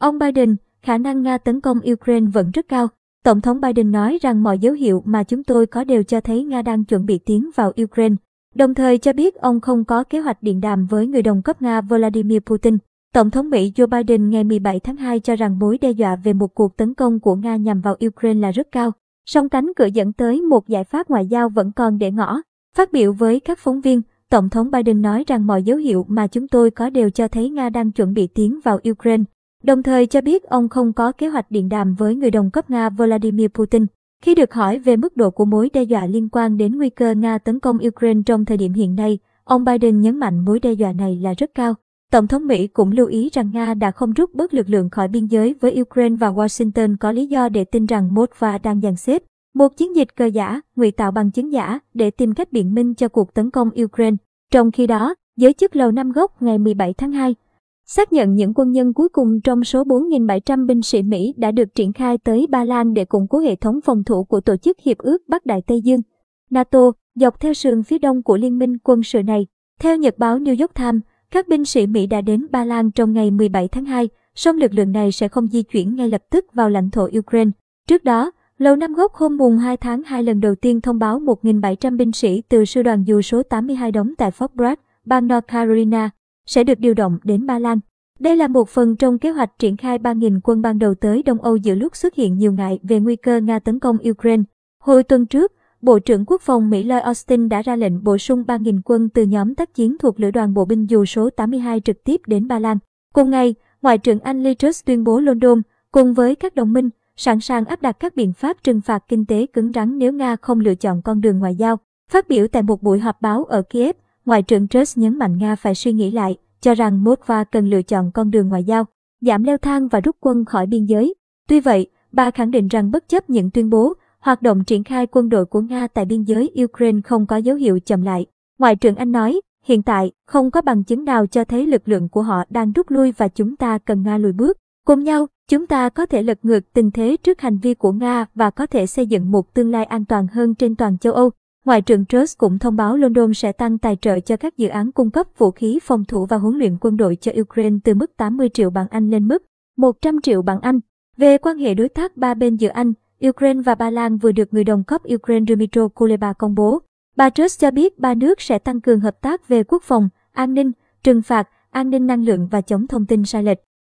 Ông Biden, khả năng Nga tấn công Ukraine vẫn rất cao. Tổng thống Biden nói rằng mọi dấu hiệu mà chúng tôi có đều cho thấy Nga đang chuẩn bị tiến vào Ukraine, đồng thời cho biết ông không có kế hoạch điện đàm với người đồng cấp Nga Vladimir Putin. Tổng thống Mỹ Joe Biden ngày 17 tháng 2 cho rằng mối đe dọa về một cuộc tấn công của Nga nhằm vào Ukraine là rất cao, song cánh cửa dẫn tới một giải pháp ngoại giao vẫn còn để ngỏ. Phát biểu với các phóng viên, Tổng thống Biden nói rằng mọi dấu hiệu mà chúng tôi có đều cho thấy Nga đang chuẩn bị tiến vào Ukraine, đồng thời cho biết ông không có kế hoạch điện đàm với người đồng cấp Nga Vladimir Putin. Khi được hỏi về mức độ của mối đe dọa liên quan đến nguy cơ Nga tấn công Ukraine trong thời điểm hiện nay, ông Biden nhấn mạnh mối đe dọa này là rất cao. Tổng thống Mỹ cũng lưu ý rằng Nga đã không rút bớt lực lượng khỏi biên giới với Ukraine và Washington có lý do để tin rằng Moscow đang dàn xếp một chiến dịch cờ giả, ngụy tạo bằng chứng giả để tìm cách biện minh cho cuộc tấn công Ukraine. Trong khi đó, giới chức Lầu Năm Góc ngày 17 tháng 2 xác nhận những quân nhân cuối cùng trong số 4.700 binh sĩ Mỹ đã được triển khai tới Ba Lan để củng cố hệ thống phòng thủ của Tổ chức Hiệp ước Bắc Đại Tây Dương, NATO, dọc theo sườn phía đông của liên minh quân sự này. Theo nhật báo New York Times, các binh sĩ Mỹ đã đến Ba Lan trong ngày 17 tháng 2, song lực lượng này sẽ không di chuyển ngay lập tức vào lãnh thổ Ukraine. Trước đó, Lầu Năm Góc hôm mùng 2 tháng 2 lần đầu tiên thông báo 1.700 binh sĩ từ sư đoàn dù số 82 đóng tại Fort Bragg, bang North Carolina, sẽ được điều động đến Ba Lan. Đây là một phần trong kế hoạch triển khai 3.000 quân ban đầu tới Đông Âu giữa lúc xuất hiện nhiều ngại về nguy cơ Nga tấn công Ukraine. Hồi tuần trước, Bộ trưởng Quốc phòng Mỹ Lloyd Austin đã ra lệnh bổ sung 3.000 quân từ nhóm tác chiến thuộc Lữ đoàn Bộ binh dù số 82 trực tiếp đến Ba Lan. Cùng ngày, Ngoại trưởng Anh Liz Truss tuyên bố London, cùng với các đồng minh, sẵn sàng áp đặt các biện pháp trừng phạt kinh tế cứng rắn nếu Nga không lựa chọn con đường ngoại giao. Phát biểu tại một buổi họp báo ở Kiev, Ngoại trưởng Truss nhấn mạnh Nga phải suy nghĩ lại, cho rằng Moskva cần lựa chọn con đường ngoại giao, giảm leo thang và rút quân khỏi biên giới. Tuy vậy, bà khẳng định rằng bất chấp những tuyên bố, hoạt động triển khai quân đội của Nga tại biên giới Ukraine không có dấu hiệu chậm lại. Ngoại trưởng Anh nói, hiện tại, không có bằng chứng nào cho thấy lực lượng của họ đang rút lui và chúng ta cần Nga lùi bước. Cùng nhau, chúng ta có thể lật ngược tình thế trước hành vi của Nga và có thể xây dựng một tương lai an toàn hơn trên toàn châu Âu. Ngoại trưởng Truss cũng thông báo London sẽ tăng tài trợ cho các dự án cung cấp vũ khí phòng thủ và huấn luyện quân đội cho Ukraine từ mức 80 triệu bảng Anh lên mức 100 triệu bảng Anh. Về quan hệ đối tác ba bên giữa Anh, Ukraine và Ba Lan vừa được người đồng cấp Ukraine Dmytro Kuleba công bố. Bà Truss cho biết ba nước sẽ tăng cường hợp tác về quốc phòng, an ninh, trừng phạt, an ninh năng lượng và chống thông tin sai lệch.